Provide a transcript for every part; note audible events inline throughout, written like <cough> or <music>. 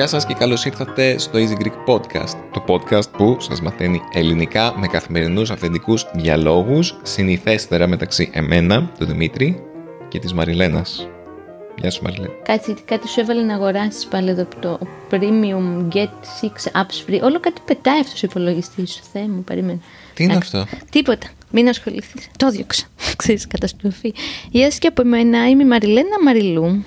Γεια σας και καλώς ήρθατε στο Easy Greek Podcast, το podcast που σας μαθαίνει ελληνικά με καθημερινούς αυθεντικούς διαλόγους, συνηθέστερα μεταξύ εμένα, του Δημήτρη και της Μαριλένας. Γεια σου Μαριλένα. Κάτσε, κάτι σου έβαλε να αγοράσεις πάλι εδώ το Premium Get 6 Apps Free. Όλο κάτι πετάει αυτός ο υπολογιστής σου, Θεέ μου, περίμενε. Τι είναι Εντάξει. αυτό; Τίποτα. Μην ασχοληθείς. Το διώξα. <laughs> Ξέρεις, καταστροφή. Γεια σας και από εμένα. Είμαι η Μαριλένα Μαριλού.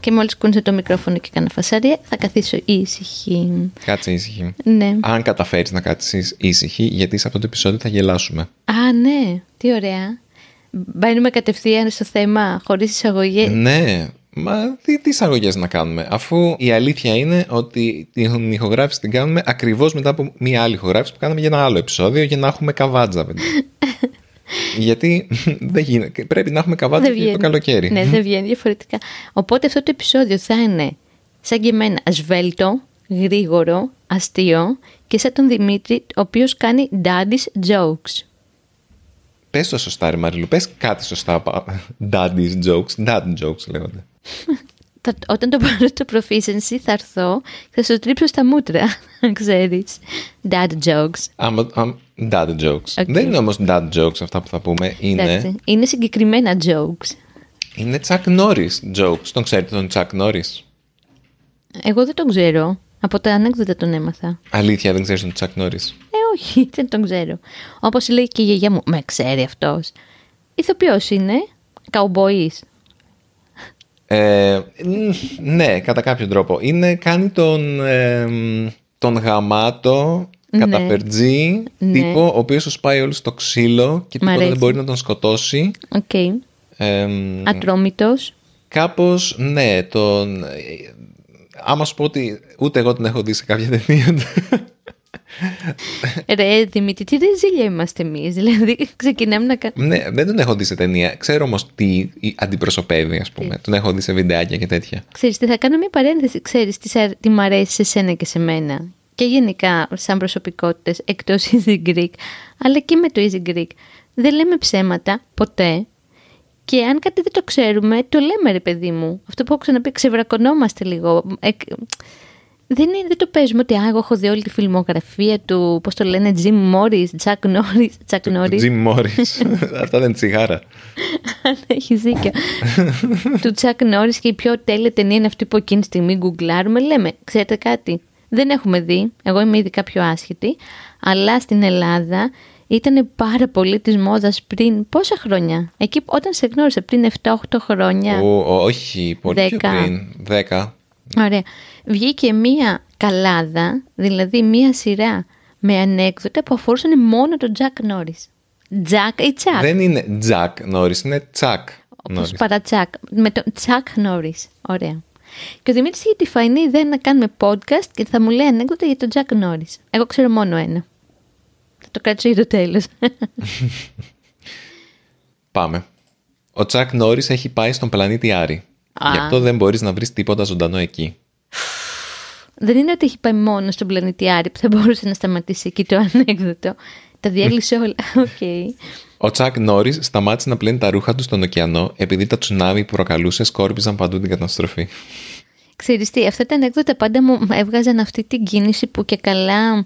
Και μόλις κούνησε το μικρόφωνο και έκανα φασαρία, θα καθίσω ήσυχη. Κάτσε ήσυχη. Ναι. Αν καταφέρεις να κάτσεις ήσυχη, γιατί σε αυτό το επεισόδιο θα γελάσουμε. Α, ναι. Τι ωραία. Μπαίνουμε κατευθείαν στο θέμα χωρίς εισαγωγή; Ναι, μα τι, τι εισαγωγές να κάνουμε, αφού η αλήθεια είναι ότι την ηχογράφηση την κάνουμε ακριβώς μετά από μία άλλη ηχογράφηση που κάναμε για ένα άλλο επεισόδιο για να έχουμε καβάτζα. παιδιά. <laughs> γιατί <laughs> δεν γίνεται. Πρέπει να έχουμε καβάτζα Δεν και το βγαίνει. καλοκαίρι. Ναι, δεν <laughs> βγαίνει διαφορετικά. Οπότε αυτό το επεισόδιο θα είναι σαν και εμένα σβέλτο, γρήγορο, αστείο και σαν τον Δημήτρη, ο οποίος κάνει daddy's jokes. Πες το σωστά ρε Μαριλού, πες κάτι σωστά. πα- Daddy's jokes, dad jokes λέγονται. <laughs> Θα- όταν το πάρω στο proficiency θα έρθω και θα σου τρίψω στα μούτρα, <laughs> να ξέρεις. Dad jokes. Άμα, άμα- dad jokes. Οκ. Δεν είναι όμως dad jokes αυτά που θα πούμε. Είναι, Εντάξει. Είναι συγκεκριμένα jokes. είναι Chuck Norris jokes. Τον ξέρετε τον Chuck Norris; Εγώ δεν τον ξέρω. Από τα ανέκδοτα τον έμαθα. Αλήθεια, δεν ξέρεις τον Chuck Norris; Ε, όχι, <laughs> δεν τον ξέρω. Όπως λέει και η γιαγιά μου, με ξέρει αυτός. Ηθοποιός είναι, καουμποής. Ε, μ, ναι, κατά κάποιο τρόπο. Είναι, κάνει τον, ε, μ, τον γαμάτο Ναι. καταφερτζή Ναι. τύπο, ο οποίος σου σπάει όλους στο ξύλο και Μ' τίποτα δεν αρέσει. μπορεί να τον σκοτώσει. Οκ. Ε, μ, Ατρόμητος. κάπως, ναι, τον... ε, Άμα σου πω ότι ούτε εγώ τον έχω δει σε κάποια ταινία. Ρε, Δημήτρη, τι ρεζίλια είμαστε εμείς. Δηλαδή, ξεκινάμε να κάνουμε... ναι, δεν τον έχω δει σε ταινία. Ξέρω όμως τι αντιπροσωπεύει, ας πούμε. Τον έχω δει σε βιντεάκια και τέτοια. Ξέρεις τι, θα κάνω μια παρένθεση. Ξέρεις τι, σα- τι μ' αρέσει σε σένα και σε μένα. Και γενικά, σαν προσωπικότητες, εκτός <laughs> Easy Greek, αλλά και με το Easy Greek. Δεν λέμε ψέματα, ποτέ. Και αν κάτι δεν το ξέρουμε, το λέμε ρε παιδί μου. Αυτό που έχω ξαναπεί, ξεβρακωνόμαστε λίγο. Εκ- Δεν, είναι, δεν το παίζουμε ότι «Α, εγώ έχω δει όλη τη φιλμογραφία του, πώς το λένε, Jim Morris, Chuck Norris, Chuck Norris. Jim Morris. <laughs> Αυτά δεν είναι τσιγάρα. Έχεις δίκιο. του Τσακ Νόρι και η πιο τέλεια ταινία είναι αυτή που εκείνη τη στιγμή γκουγκλάρουμε. Λέμε, ξέρετε κάτι, δεν έχουμε δει. Εγώ είμαι ειδικά πιο άσχετη. Αλλά στην Ελλάδα ήταν πάρα πολύ της μόδας πριν πόσα χρόνια; Εκεί που- όταν σε γνώρισα πριν 7-8 χρόνια. Ο, ο- όχι, πολύ πιο Δέκα. πριν. Δέκα. Ωραία. Βγήκε μία καλάδα, δηλαδή μία σειρά με ανέκδοτα που αφορούσαν μόνο τον Τζακ Νόρις. Τζακ ή Τσακ; Δεν είναι Jack Norris, είναι Chuck Όπως Norris. παρατσάκ. Με τον Τσακ Νόρις. Ωραία. Και ο Δημήτρης είχε τη φαεινή ιδέα να κάνουμε podcast και θα μου λέει ανέκδοτα για τον Τσακ Νόρις. Εγώ ξέρω μόνο ένα. Θα το κρατήσω για το τέλος. <laughs> Πάμε. Ο Chuck Norris έχει πάει στον πλανήτη Άρη. Α. Γι' αυτό δεν μπορείς να βρεις τίποτα ζωντανό εκεί. Δεν είναι ότι έχει πάει μόνο στον πλανήτη Άρη που θα μπορούσε να σταματήσει εκεί το ανέκδοτο. Τα διέλυσε όλα. <laughs> Οκ. Ο Τσακ Νόρις σταμάτησε να πλένει τα ρούχα του στον ωκεανό επειδή τα τσουνάμι που προκαλούσε σκόρπιζαν παντού την καταστροφή. Ξέρεις τι, αυτά τα ανέκδοτα πάντα μου έβγαζαν αυτή την κίνηση που και καλά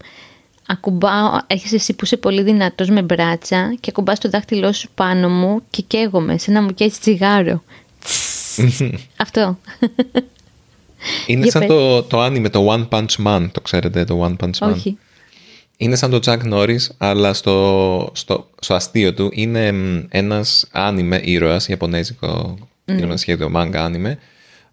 ακουμπάω, έρχεσαι εσύ που είσαι πολύ δυνατός με μπράτσα και ακουμπάς το δάχτυλό σου πάνω μου και καίγομαι, σαν να μου καίεις τσιγάρο. <laughs> Αυτό. Είναι Για σαν πες. το, το άνι με το One Punch Man. Το ξέρετε το One Punch Man; Όχι. Είναι σαν το Chuck Norris, αλλά στο, στο, στο αστείο του είναι μ, ένας άνιμε ήρωας, ιαπωνέζικο mm. σχέδιο μάγκα άνιμε,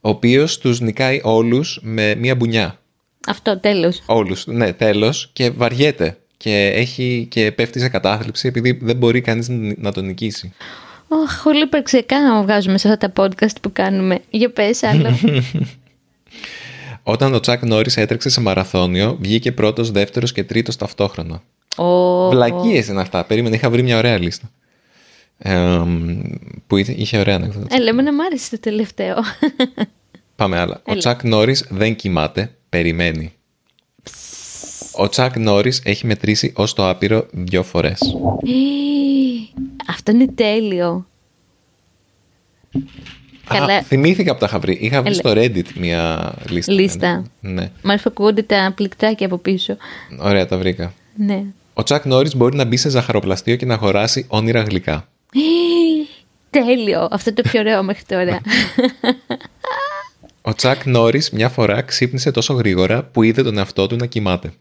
ο οποίος τους νικάει όλους με μία μπουνιά. Αυτό, τέλος. Όλους, ναι, τέλος, και βαριέται. Και, έχει, και πέφτει σε κατάθλιψη επειδή δεν μπορεί κανείς να τον νικήσει. Ωχ, πολύ υπερξιακά βγάζουμε σε αυτά τα podcast που κάνουμε. Για πες άλλο. <laughs> Όταν ο Τσακ Νόρις έτρεξε σε μαραθώνιο, βγήκε πρώτος, δεύτερος και τρίτος ταυτόχρονα. Ω, Βλακίες είναι αυτά. Περίμενε, είχα βρει μια ωραία λίστα. Ε, που είχε, είχε ωραία ανέκδοτα. Ε, λέμε να μ' άρεσε το τελευταίο. Πάμε άλλα. Ο Έλα. Τσακ Νόρις δεν κοιμάται, περιμένει. Ο Τσακ Νόρις έχει μετρήσει ως το άπειρο δυο φορές. Ε, Αυτό είναι τέλειο. Α, Καλά. θυμήθηκα που τα είχα βρει. Είχα βρει Έλα. στο Reddit μια λίστα. Λίστα. Ναι. Μ' αρέσει που ακούγονται τα πληκτάκια από πίσω. Ωραία, τα βρήκα. Ναι. Ο Τσακ Νόρις μπορεί να μπει σε ζαχαροπλαστείο και να αγοράσει όνειρα γλυκά. Ε, Τέλειο. Αυτό το πιο ωραίο μέχρι τώρα. <laughs> Ο Τσακ Νόρις μια φορά ξύπνησε τόσο γρήγορα που είδε τον εαυτό του να κοιμάται.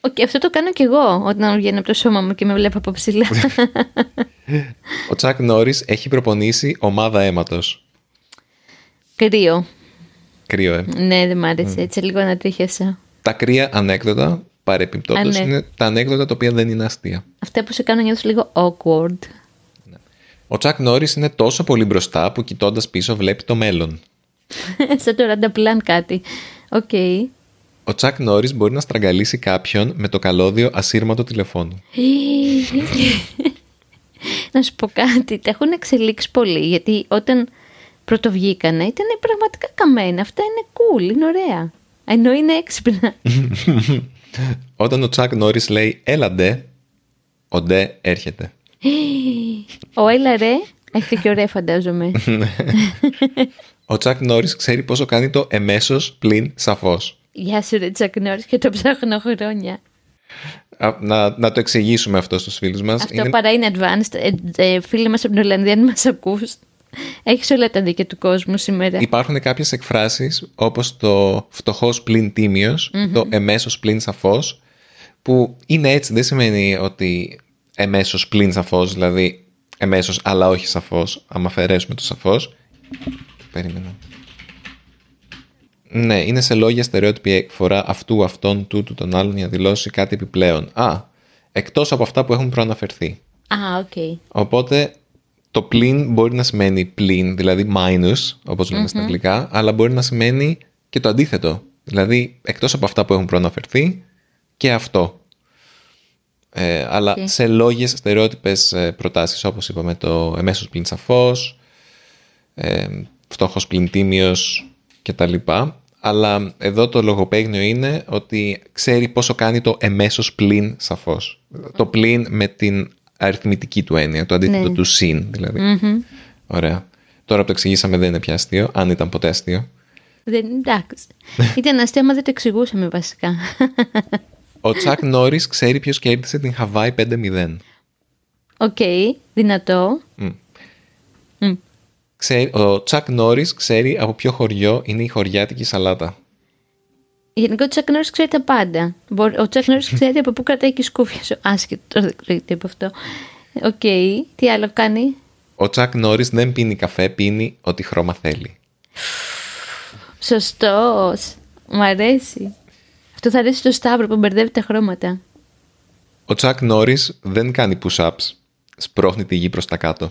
Οκ, αυτό το κάνω κι εγώ όταν βγαίνω από το σώμα μου και με βλέπω από ψηλά. Ο Τσακ Νόρις έχει προπονήσει ομάδα αίματος. Κρύο. Κρύο, ε. Ναι, δεν μ' άρεσε. Έτσι λίγο ανατρίχιασα. Τα κρύα ανέκδοτα, παρεπιπτόντως, Α, ναι. είναι τα ανέκδοτα τα οποία δεν είναι αστεία. Αυτά που σε κάνουν να νιώθεις λίγο awkward. Ο Τσακ Νόρις είναι τόσο πολύ μπροστά που κοιτώντας πίσω βλέπει το μέλλον. <laughs> Σαν το Ρανταπλάν κάτι. Οκ. Ο Τσακ Νόρις μπορεί να στραγγαλίσει κάποιον με το καλώδιο ασύρματου τηλεφώνου. <laughs> να σου πω κάτι. Τα έχουν εξελίξει πολύ. Γιατί όταν πρωτοβγήκανε ήταν πραγματικά καμένα. Αυτά είναι cool, είναι ωραία. Ενώ είναι έξυπνα. <laughs> Όταν ο Τσακ Νόρις λέει «Έλα ντε», ο ντε έρχεται. <laughs> Ο Έλα ρε, έχετε και ωραία φαντάζομαι. Ο Τσακ Νόρις ξέρει πόσο κάνει το εμέσως πλην σαφώς. Γεια σου ρε Τσακ Νόρις και το ψάχνω χρόνια. Α, Να, να το εξηγήσουμε αυτό στους φίλους μας. Αυτό παρά είναι advanced. Ε, ε, φίλοι μας από την Ολλανδία, αν μας ακούς, έχεις όλα τα δίκαια του κόσμου σήμερα. Υπάρχουν κάποιες εκφράσεις όπως το φτωχός πλην τίμιος, το εμέσως πλην σαφώς, που είναι έτσι, δεν σημαίνει ότι εμέσως πλην σαφώς, δηλαδή εμέσως αλλά όχι σαφώς, άμα αφαιρέσουμε το σαφώς. Περίμενα. Ναι, είναι σε λόγια στερεότυπη εκφορά αυτού, αυτών, τούτου, των άλλων για να δηλώσει κάτι επιπλέον. Α, εκτός από αυτά που έχουν προαναφερθεί. Α, οκ. Οπότε το πλην μπορεί να σημαίνει πλην, δηλαδή minus, όπως λέμε στα αγγλικά, αλλά μπορεί να σημαίνει και το αντίθετο. Δηλαδή εκτός από αυτά που έχουν προαναφερθεί και αυτό. Ε, αλλά Οκ. σε λόγιες στερεότυπες ε, προτάσεις όπως είπαμε το εμμέσως πλην σαφώς, ε, φτωχός πλην τίμιος και τα λοιπά. Αλλά εδώ το λογοπαίγνιο είναι ότι ξέρει πόσο κάνει το εμμέσως πλην σαφώς. Το πλην με την αριθμητική του έννοια, το αντίθετο Ναι. του συν δηλαδή. Ωραία. Τώρα που το εξηγήσαμε δεν είναι πια αστείο, αν ήταν ποτέ αστείο. Δεν, εντάξει. Ήταν αστείο, άμα δεν το εξηγούσαμε βασικά. Ο Τσακ Νόρις ξέρει ποιος κέρδισε την Χαβάη 5-0. Οκ, δυνατό. Μμ. Ξέρει, ο Τσακ Νόρις ξέρει από ποιο χωριό είναι η χωριάτικη σαλάτα. Γενικώς ο Τσακ Νόρις ξέρει τα πάντα. Μπορεί- Ο Τσακ Νόρις ξέρει από πού κρατάει και η σκούφια σου. Άσχετο, τώρα δεν ξέρω τι από αυτό. Οκ, τι άλλο κάνει; Ο Τσακ Νόρις δεν πίνει καφέ, πίνει ό,τι χρώμα θέλει. Σωστός. Μ' αρέσει. Αυτό θα αρέσει στο Σταύρο που μπερδεύει τα χρώματα. Ο Τσακ Νόρις δεν κάνει push-ups. Σπρώχνει τη γη προς τα κάτω.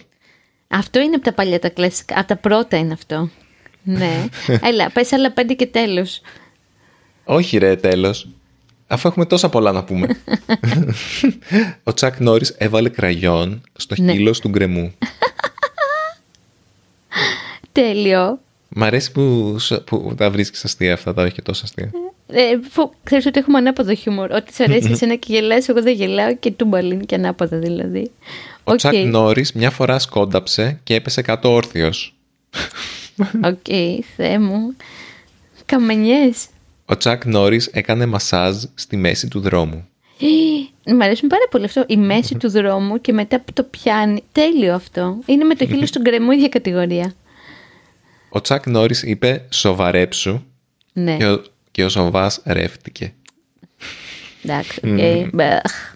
Αυτό είναι από τα παλιά τα κλασικά. Από τα πρώτα είναι αυτό. ναι. <laughs> Έλα, πες άλλα πέντε και τέλος. Όχι ρε, τέλος. Αφού έχουμε τόσα πολλά να πούμε. <laughs> ο Τσακ Νόρις έβαλε κραγιόν στο Ναι. χείλος του γκρεμού. Τέλειο. Μ' αρέσει που, σ- που τα βρίσκεις αστεία αυτά, τα όχι και τόσο αστεία. Ε, που, ξέρεις ότι έχουμε ανάποδο χιούμορ. Ό,τι σε αρέσει εσένα και γελάς, εγώ δεν γελάω και τούμπαλιν και ανάποδα δηλαδή. Ο Οκ, Τσακ Νόρις μια φορά σκόνταψε και έπεσε κάτω όρθιος. οκ, Θεέ μου. Καμενιές. Ο Τσακ Νόρις έκανε μασάζ στη μέση του δρόμου. Ε, Μ' αρέσει πάρα πολύ αυτό. Η μέση του δρόμου και μετά που το πιάνει. Τέλειο αυτό. Είναι με το χείλος στον γκρεμό ίδια κατηγορία. Ο Τσακ Νόρις είπε «Σοβαρέψου» Ναι, και ο, και ο Σοβάς ρεύτηκε. εντάξει, οκ. μπαχ.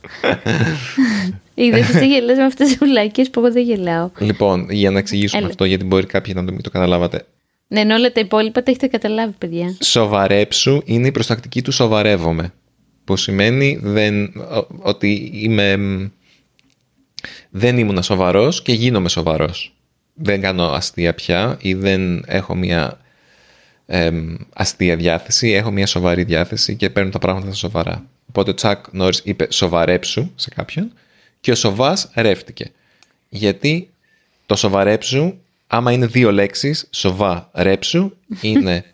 Είδες εσύ γελάς με αυτές τις ουλάκες που εγώ δεν γελάω. Λοιπόν, για να εξηγήσουμε Έλα. αυτό, γιατί μπορεί κάποιοι να το μην το καταλάβατε. Ναι, ενώ όλα τα υπόλοιπα τα έχετε καταλάβει, παιδιά. Σοβαρέψου είναι η προστακτική του σοβαρεύομαι. Που σημαίνει δεν, ο- ότι είμαι, μ, δεν ήμουν σοβαρός και γίνομαι σοβαρός. Δεν κάνω αστεία πια ή δεν έχω μια εμ, αστεία διάθεση, έχω μια σοβαρή διάθεση και παίρνω τα πράγματα στα σοβαρά. Οπότε ο Τσακ Νόρις είπε σοβαρέψου σε κάποιον και ο Σοβάς ρεύτηκε. Γιατί το σοβαρέψου άμα είναι δύο λέξεις, σοβά, ρέψου, είναι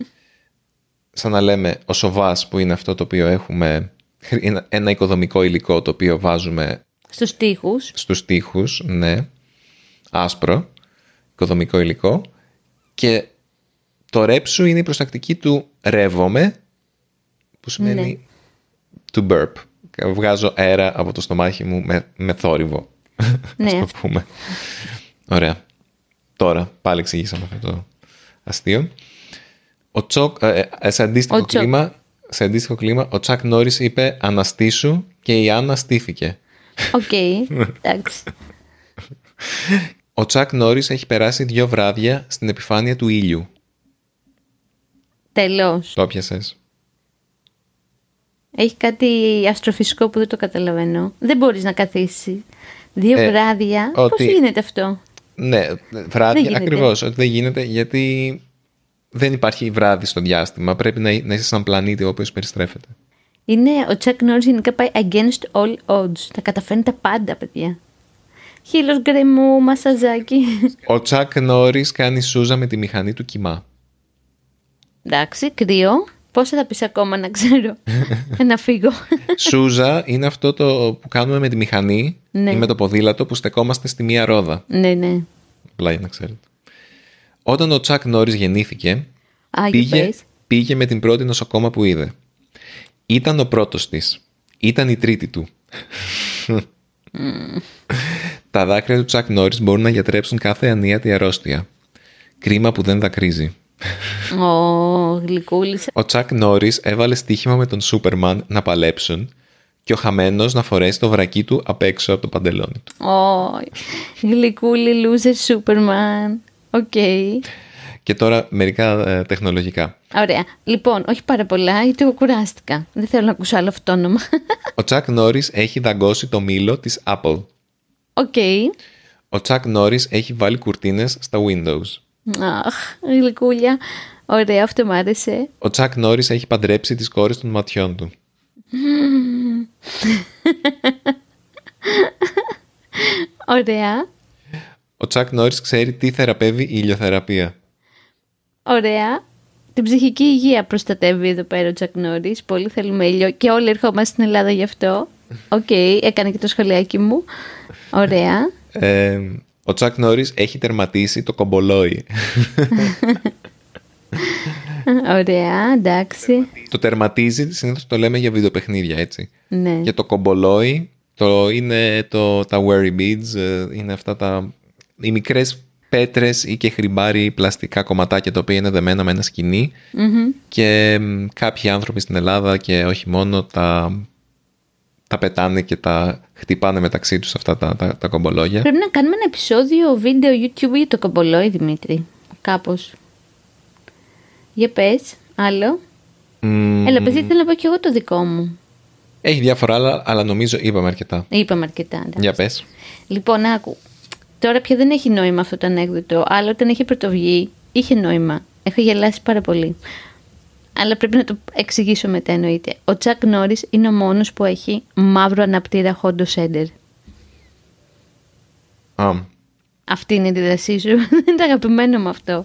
<laughs> σαν να λέμε ο σοβάς που είναι αυτό το οποίο έχουμε, είναι ένα οικοδομικό υλικό το οποίο βάζουμε Στους τοίχους. στους τοίχους, ναι, άσπρο, οικοδομικό υλικό και το ρέψου είναι η προστακτική του ρεύομαι που σημαίνει to burp. Βγάζω αέρα από το στομάχι μου με, με θόρυβο. Ναι. Ας το πούμε. Ωραία. Τώρα πάλι εξηγήσαμε αυτό το αστείο. Ο Τσοκ, ε, ε, σε, αντίστοιχο Ο Τσοκ. κλίμα, σε αντίστοιχο κλίμα, ο Τσακ Νόρις είπε «Αναστήσου» και η Άννα στήθηκε. Οκ. Εντάξει. Ο Τσακ Νόρις έχει περάσει δύο βράδια στην επιφάνεια του ήλιου. Τέλος. Το πιασες. Έχει κάτι αστροφυσικό που δεν το καταλαβαίνω. Δεν μπορείς να καθίσεις. Δύο Ε, βράδια. ότι- Πώς γίνεται αυτό; Ναι, Δεν βράδυ, γίνεται. ακριβώς, ότι δεν γίνεται γιατί δεν υπάρχει βράδυ στο διάστημα. Πρέπει να, να είσαι σαν πλανήτη ο οποίος περιστρέφεται. Είναι ο Τσακ Νόρις γενικά πάει against all odds. Τα καταφέρνει τα πάντα, παιδιά. Χείλος γκρεμού, μασαζάκι. Ο Τσακ Νόρις κάνει σούζα με τη μηχανή του κοιμά. Εντάξει, κρύο. Πόσα θα πεις ακόμα να ξέρω. <laughs> να φύγω. Σούζα είναι αυτό το που κάνουμε με τη μηχανή Ναι. ή με το ποδήλατο που στεκόμαστε στη μία ρόδα. ναι, ναι. Απλά για να ξέρετε. Όταν ο Τσακ Νόρις γεννήθηκε, Α, για πήγε, πες. πήγε με την πρώτη νοσοκόμα που είδε. Ήταν ο πρώτος της. Ήταν η τρίτη του. Τα δάκρυα του Τσακ Νόρις μπορούν να γιατρέψουν κάθε ανίατη αρρώστια. Κρίμα που δεν δακρύζει. Ω, γλυκούλης. Ο Τσακ Νόρις έβαλε στοίχημα με τον Σούπερμαν να παλέψουν και ο χαμένος να φορέσει το βρακί του απ' έξω από το παντελόνι του. Ω, γλυκούλη, loser, superman. Οκ. Και τώρα μερικά ε, τεχνολογικά. Ωραία. Λοιπόν, όχι πάρα πολλά, γιατί εγώ κουράστηκα. Δεν θέλω να ακούσω άλλο αυτό το όνομα. Ο Τσακ Νόρις έχει δαγκώσει το μήλο της Apple. OK. Ο Τσακ Νόρις έχει βάλει κουρτίνες στα Windows. Αχ, γλυκούλια. Ωραία, αυτό μου άρεσε. Ο Τσακ Νόρις έχει παντρέψει τις κόρες των ματιών του. Ωραία. Ο Τσακ Νόρις ξέρει τι θεραπεύει η ηλιοθεραπεία. Ωραία. Την ψυχική υγεία προστατεύει εδώ πέρα ο Τσακ Νόρις. Πολύ θέλουμε ήλιο και όλοι ερχόμαστε στην Ελλάδα γι' αυτό. <laughs> Οκ, έκανε και το σχολιάκι μου. Ωραία. Ε, ο Τσακ Νόρις έχει τερματίσει το κομπολόι. <laughs> Ωραία, εντάξει. το τερματίζει, συνήθως το λέμε για βιντεοπαιχνίδια, έτσι. Ναι. Και το κομπολόι το είναι το, τα worry beads, ε, είναι αυτά τα οι μικρές πέτρες ή και χρυμπάρι πλαστικά κομματάκια τα οποία είναι δεμένα με ένα σκηνή Μμμ. και μ, κάποιοι άνθρωποι στην Ελλάδα και όχι μόνο τα, τα πετάνε και τα χτυπάνε μεταξύ τους αυτά τα, τα, τα κομπολόγια. Πρέπει να κάνουμε ένα επεισόδιο βίντεο YouTube για το κομπολόι, Δημήτρη. Κάπως. Για πες, άλλο. Μ, Έλα, παιδί, θέλω να πω και εγώ το δικό μου. έχει διάφορα άλλα, αλλά νομίζω είπαμε αρκετά. Είπαμε αρκετά. εντάξει. Για πες. Λοιπόν, άκου. Τώρα πια δεν έχει νόημα αυτό το ανέκδοτο. Αλλά όταν είχε πρωτοβγεί, είχε νόημα. Έχω γελάσει πάρα πολύ. Αλλά πρέπει να το εξηγήσω μετά εννοείται. Ο Τσακ Νόρις είναι ο μόνος που έχει μαύρο αναπτήρα Hondo Center. Α, Αυτή είναι η διδασή σου. <laughs> είναι το αγαπημένο μου αυτό.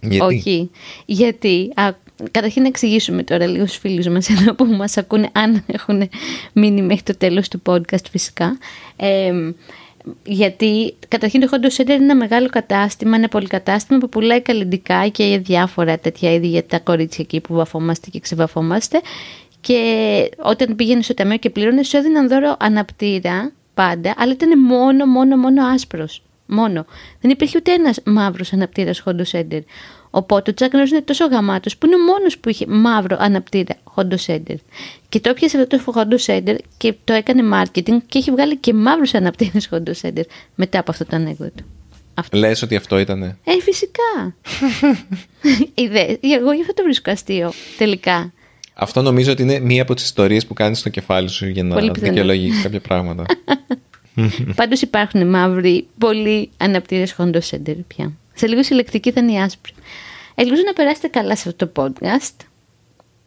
γιατί; Όχι. Γιατί, α, καταρχήν να εξηγήσουμε τώρα λίγο στους φίλους μας εδώ που μας ακούνε, αν έχουν μείνει μέχρι το τέλος του podcast φυσικά. Ε, γιατί καταρχήν το Hondo Center είναι ένα μεγάλο κατάστημα, ένα πολυκατάστημα που πουλάει καλλιντικά και διάφορα τέτοια είδη για τα κορίτσια εκεί που βαφόμαστε και ξεβαφόμαστε. Και όταν πήγαινε στο ταμείο και πλήρωνε, σου έδιναν δώρο αναπτήρα πάντα, αλλά ήταν μόνο, μόνο, μόνο άσπρος. Μόνο. Δεν υπήρχε ούτε ένας μαύρος αναπτήρας Hondo Center. Οπότε ο Τσάκ Νόρις είναι τόσο γαμάτος που είναι ο μόνος που είχε μαύρο αναπτήρα Hondo Center. Και το έπιασε αυτό το Hondo Center και το έκανε marketing και έχει βγάλει και μαύρους αναπτήρε Hondo Center μετά από αυτό το ανέκδοτο. Αυτό. Λες ότι αυτό ήτανε. Ε, φυσικά. <laughs> Είδες, εγώ γι' αυτό το βρίσκω αστείο τελικά. Αυτό νομίζω ότι είναι μία από τις ιστορίες που κάνεις στο κεφάλι σου για να Πολύ πιθανό. δικαιολογήσεις κάποια πράγματα. <laughs> Πάντως υπάρχουν μαύροι, πολλοί αναπτήρες Hondo Center πια. Σε λίγο συλλεκτική θα είναι η άσπρη. Ελπίζω να περάσετε καλά σε αυτό το podcast.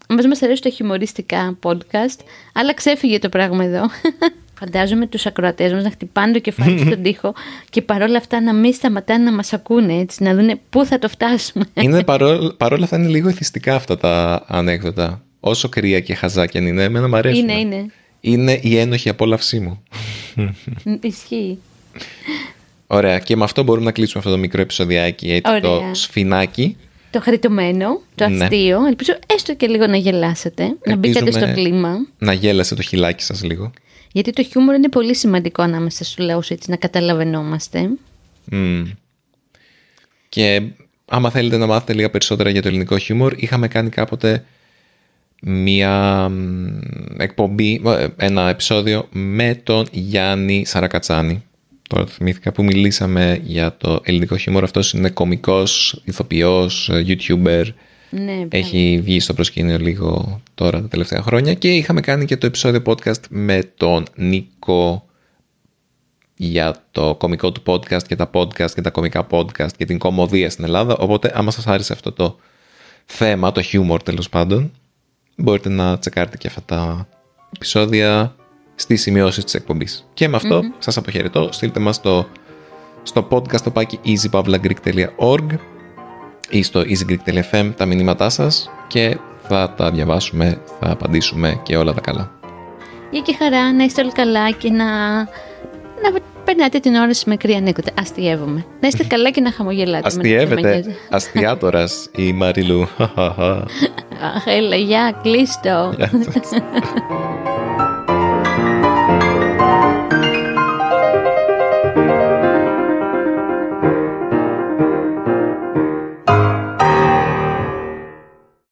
Μας μας αρέσει το χιουμοριστικά podcast, αλλά ξέφυγε το πράγμα εδώ. <laughs> Φαντάζομαι τους ακροατές μας να χτυπάνε το κεφάλι στον τοίχο και παρόλα αυτά να μην σταματάνε να μας ακούνε έτσι, να δούνε πού θα το φτάσουμε. Είναι παρόλα, παρόλα αυτά είναι λίγο εθιστικά αυτά τα ανέκδοτα. Όσο κρύα και χαζά και αν είναι, εμένα μου αρέσουν. Είναι, είναι. Είναι η ένοχη απόλαυσή μου. Ισχύει. Ωραία, και με αυτό μπορούμε να κλείσουμε αυτό το μικρό επεισοδιάκι, έτσι, το Ωραία. σφινάκι. Το χαριτωμένο, το Ναι. αστείο. Ελπίζω έστω και λίγο να γελάσετε, να μπήκατε Ελπίζουμε στο κλίμα. Να γέλασε το χιλάκι σας λίγο. Γιατί το χιούμορ είναι πολύ σημαντικό ανάμεσα στους λαούς έτσι να καταλαβαίνόμαστε. Μμμ. Και άμα θέλετε να μάθετε λίγα περισσότερα για το ελληνικό χιούμορ, είχαμε κάνει κάποτε μία μ, εκπομπή, ε, ένα επεισόδιο με τον Γιάννη Σαρακατσάνη. Τώρα το θυμήθηκα που μιλήσαμε για το ελληνικό χιούμορ. Αυτός είναι κωμικός, ηθοποιός, ε, youtuber. Ναι, μπράβο. Έχει βγει στο προσκήνιο λίγο τώρα τα τελευταία χρόνια και είχαμε κάνει και το επεισόδιο podcast με τον Νίκο για το κομικό του podcast και τα podcast και τα κομικά podcast και την κομμωδία στην Ελλάδα. Οπότε άμα σας άρεσε αυτό το θέμα, το humor τέλος πάντων, μπορείτε να τσεκάρετε και αυτά τα επεισόδια στις σημειώσεις της εκπομπής. Και με αυτό σας αποχαιρετώ. Στείλτε μας το, στο podcast το πάκι easypavlagreek.org ή στο easygreek.fm τα μηνύματά σας και θα τα διαβάσουμε, θα απαντήσουμε και όλα τα καλά. Γεια και χαρά, να είστε όλοι καλά και να, να περνάτε την ώρα σας με κρύα ανέκδοτα. Αστειεύομαι. Να είστε καλά και να χαμογελάτε. με τις Αστειεύεται, μανιές. αστιάτορας η Μαριλού. <laughs> Αχ, έλα, γεια, κλείστο. Γεια σας. <laughs>